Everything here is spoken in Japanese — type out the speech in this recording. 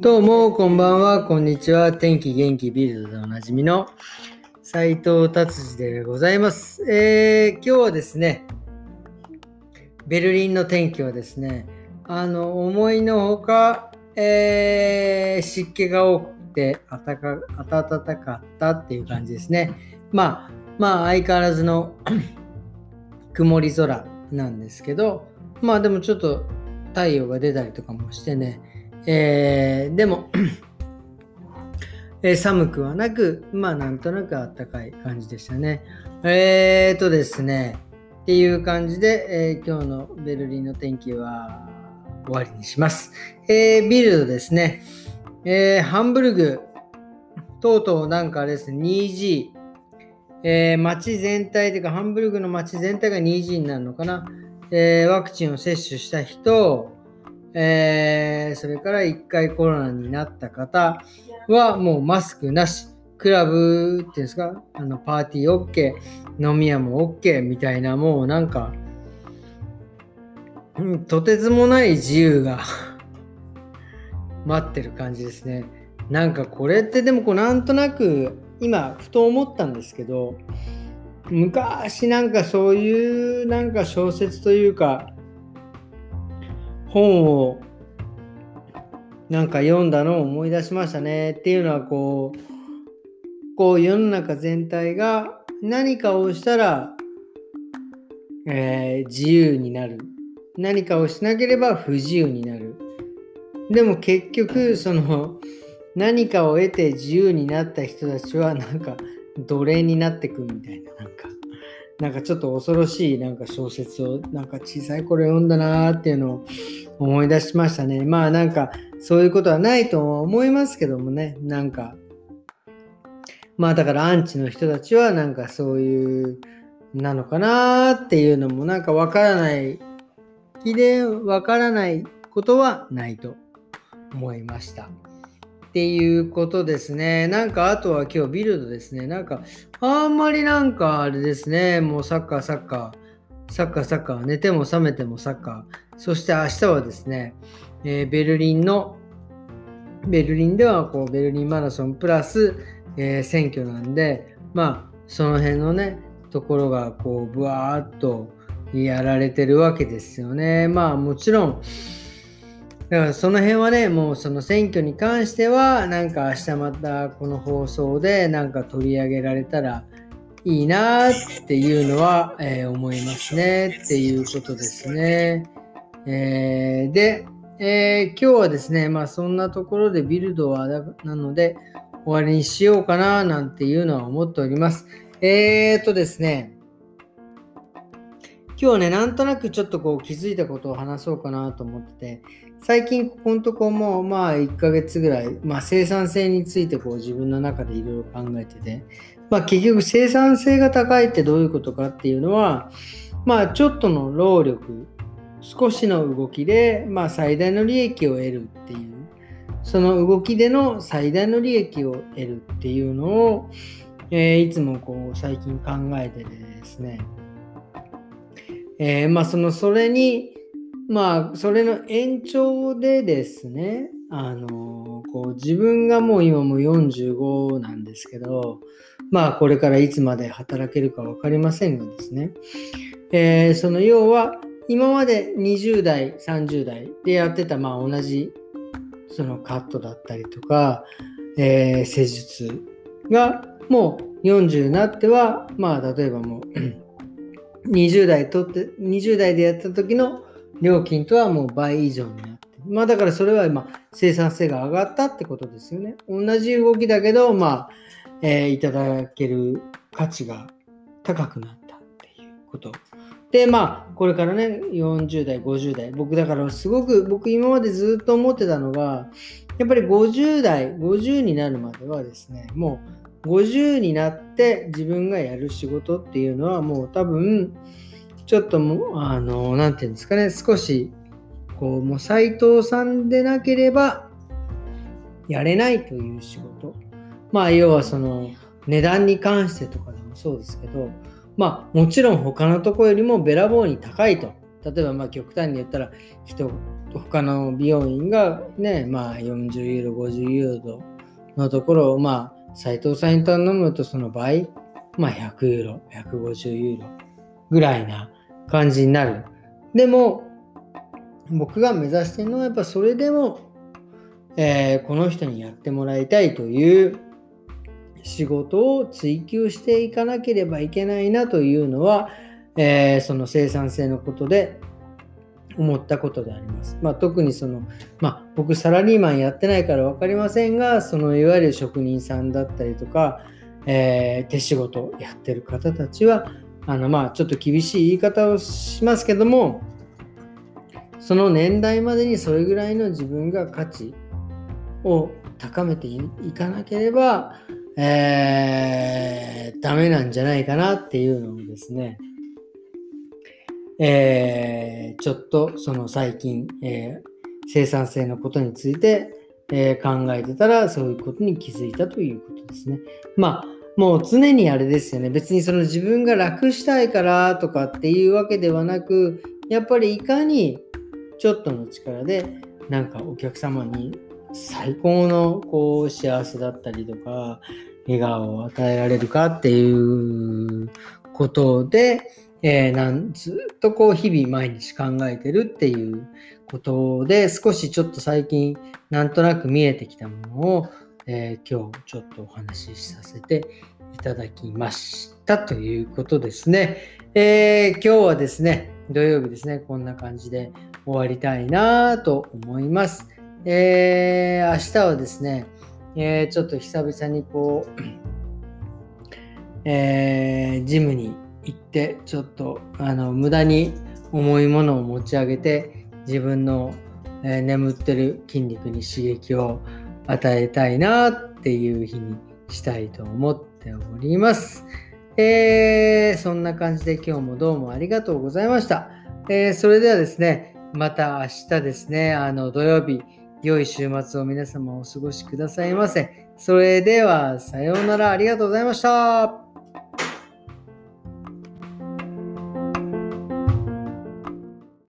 どうも、こんばんは、こんにちは。天気元気ビルドでおなじみの斉藤達治でございます。えー、今日はですね、ベルリンの天気はですね、あの、思いのほか、えー湿気が多くて暖か、暖かったっていう感じですね。まあ、まあ、相変わらずの 曇り空なんですけど、まあでもちょっと太陽が出たりとかもしてね、えーでも、えー寒くはなく、まあなんとなく暖かい感じでしたね。えーとですね、っていう感じで、えー今日のベルリンの天気は終わりにします。えービルドですね、えーハンブルグ、とうとうなんかあれですね、2G、えー街全体というか、ハンブルグの街全体が 2G になるのかな。えーワクチンを接種した人、えーそれから1回コロナになった方はもうマスクなし、クラブっていうんですか、あのパーティー OK、飲み屋も OK みたいな、もうなんか、うんとてつもない自由が 待ってる感じですね。なんかこれってでもこうなんとなく今ふと思ったんですけど昔なんかそういうなんか小説というか本をなんか読んだのを思い出しましたねっていうのはこうこう世の中全体が何かをしたら、えー自由になる。何かをしなければ不自由になる。でも結局その何かを得て自由になった人たちはなんか奴隷になってくみたいななんか。なんかちょっと恐ろしいなんか小説をなんか小さい頃読んだなーっていうのを思い出しましたねまあなんかそういうことはないと思いますけどもねなんかまあだからアンチの人たちはなんかそういうなのかなーっていうのもなんかわからない気でわからないことはないと思いました。っていうことですね。なんかあとは今日ビルドですね。なんかあんまりなんかあれですね。もうサッカーサッカー、サッカーサッカー、寝ても覚めてもサッカー。そして明日はですね、えーベルリンの、ベルリンではこうベルリンマラソンプラス、えー選挙なんで、まあその辺のね、ところがこうブワーっとやられてるわけですよね。まあもちろん、だからその辺はね、もうその選挙に関しては、なんか明日またこの放送でなんか取り上げられたらいいなっていうのは、えー思いますねっていうことですね。えーで、えー今日はですね、まあそんなところでビルドはなので終わりにしようかななんていうのは思っております。えーとですね、今日ね、なんとなくちょっとこう気づいたことを話そうかなと思ってて、最近ここのとこもまあ1ヶ月ぐらい、まあ生産性についてこう自分の中でいろいろ考えてて、まあ結局生産性が高いってどういうことかっていうのは、まあちょっとの労力、少しの動きでまあ最大の利益を得るっていう、その動きでの最大の利益を得るっていうのを、えーいつもこう最近考えててですね、えーまあそのそれにまあそれの延長でですねあのこう自分がもう今もう45なんですけどまあこれからいつまで働けるか分かりませんがですね、えーその要は今まで20代30代でやってたまあ同じそのカットだったりとか、えー施術がもう40になってはまあ例えばもう20代とって20代でやった時の料金とはもう倍以上になって。まあだからそれは今生産性が上がったってことですよね。同じ動きだけどまあ、えーいただける価値が高くなったっていうこと。でまあこれからね40代50代。僕だからすごく僕今までずっと思ってたのがやっぱり50代50になるまではですねもう50になって自分がやる仕事っていうのはもう多分ちょっともうあの何て言うんですかね少しこうもう斎藤さんでなければやれないという仕事。まあ要はその値段に関してとかでもそうですけどまあもちろん他のとこよりもべらぼうに高いと。例えばまあ極端に言ったら人他の美容院がねまあ40ユーロ50ユーロのところをまあ斉藤さんに頼むとその倍まあ100ユーロ150ユーロぐらいな感じになる。でも僕が目指してるのはやっぱそれでも、えー、この人にやってもらいたいという仕事を追求していかなければいけないなというのは、えー、その生産性のことで思ったことであります。まあ、特にその、まあ、僕サラリーマンやってないから分かりませんがそのいわゆる職人さんだったりとか、えー、手仕事やってる方たちはあのまあちょっと厳しい言い方をしますけどもその年代までにそれぐらいの自分が価値を高めていかなければ、えー、ダメなんじゃないかなっていうのをですね、えー、ちょっとその最近、えー、生産性のことについて、えー、考えてたらそういうことに気づいたということですね。まあもう常にあれですよね。別にその自分が楽したいからとかっていうわけではなく、やっぱりいかにちょっとの力でなんかお客様に最高のこう幸せだったりとか笑顔を与えられるかっていうことで、えー、なんずっとこう日々毎日考えてるっていうことで少しちょっと最近なんとなく見えてきたものを、えー、今日ちょっとお話しさせていただきましたということですね。えー、今日はですね、土曜日ですね、こんな感じで終わりたいなと思います。えー、明日はですね、え、ちょっと久々にこう、え、ジムに行って、ちょっとあの無駄に重いものを持ち上げて、自分の、えー、眠ってる筋肉に刺激を与えたいなっていう日にしたいと思っております。えー、そんな感じで今日もどうもありがとうございました。えー、それではですね、また明日ですね、あの土曜日、良い週末を皆様お過ごしくださいませ。それでは、さようなら。ありがとうございました。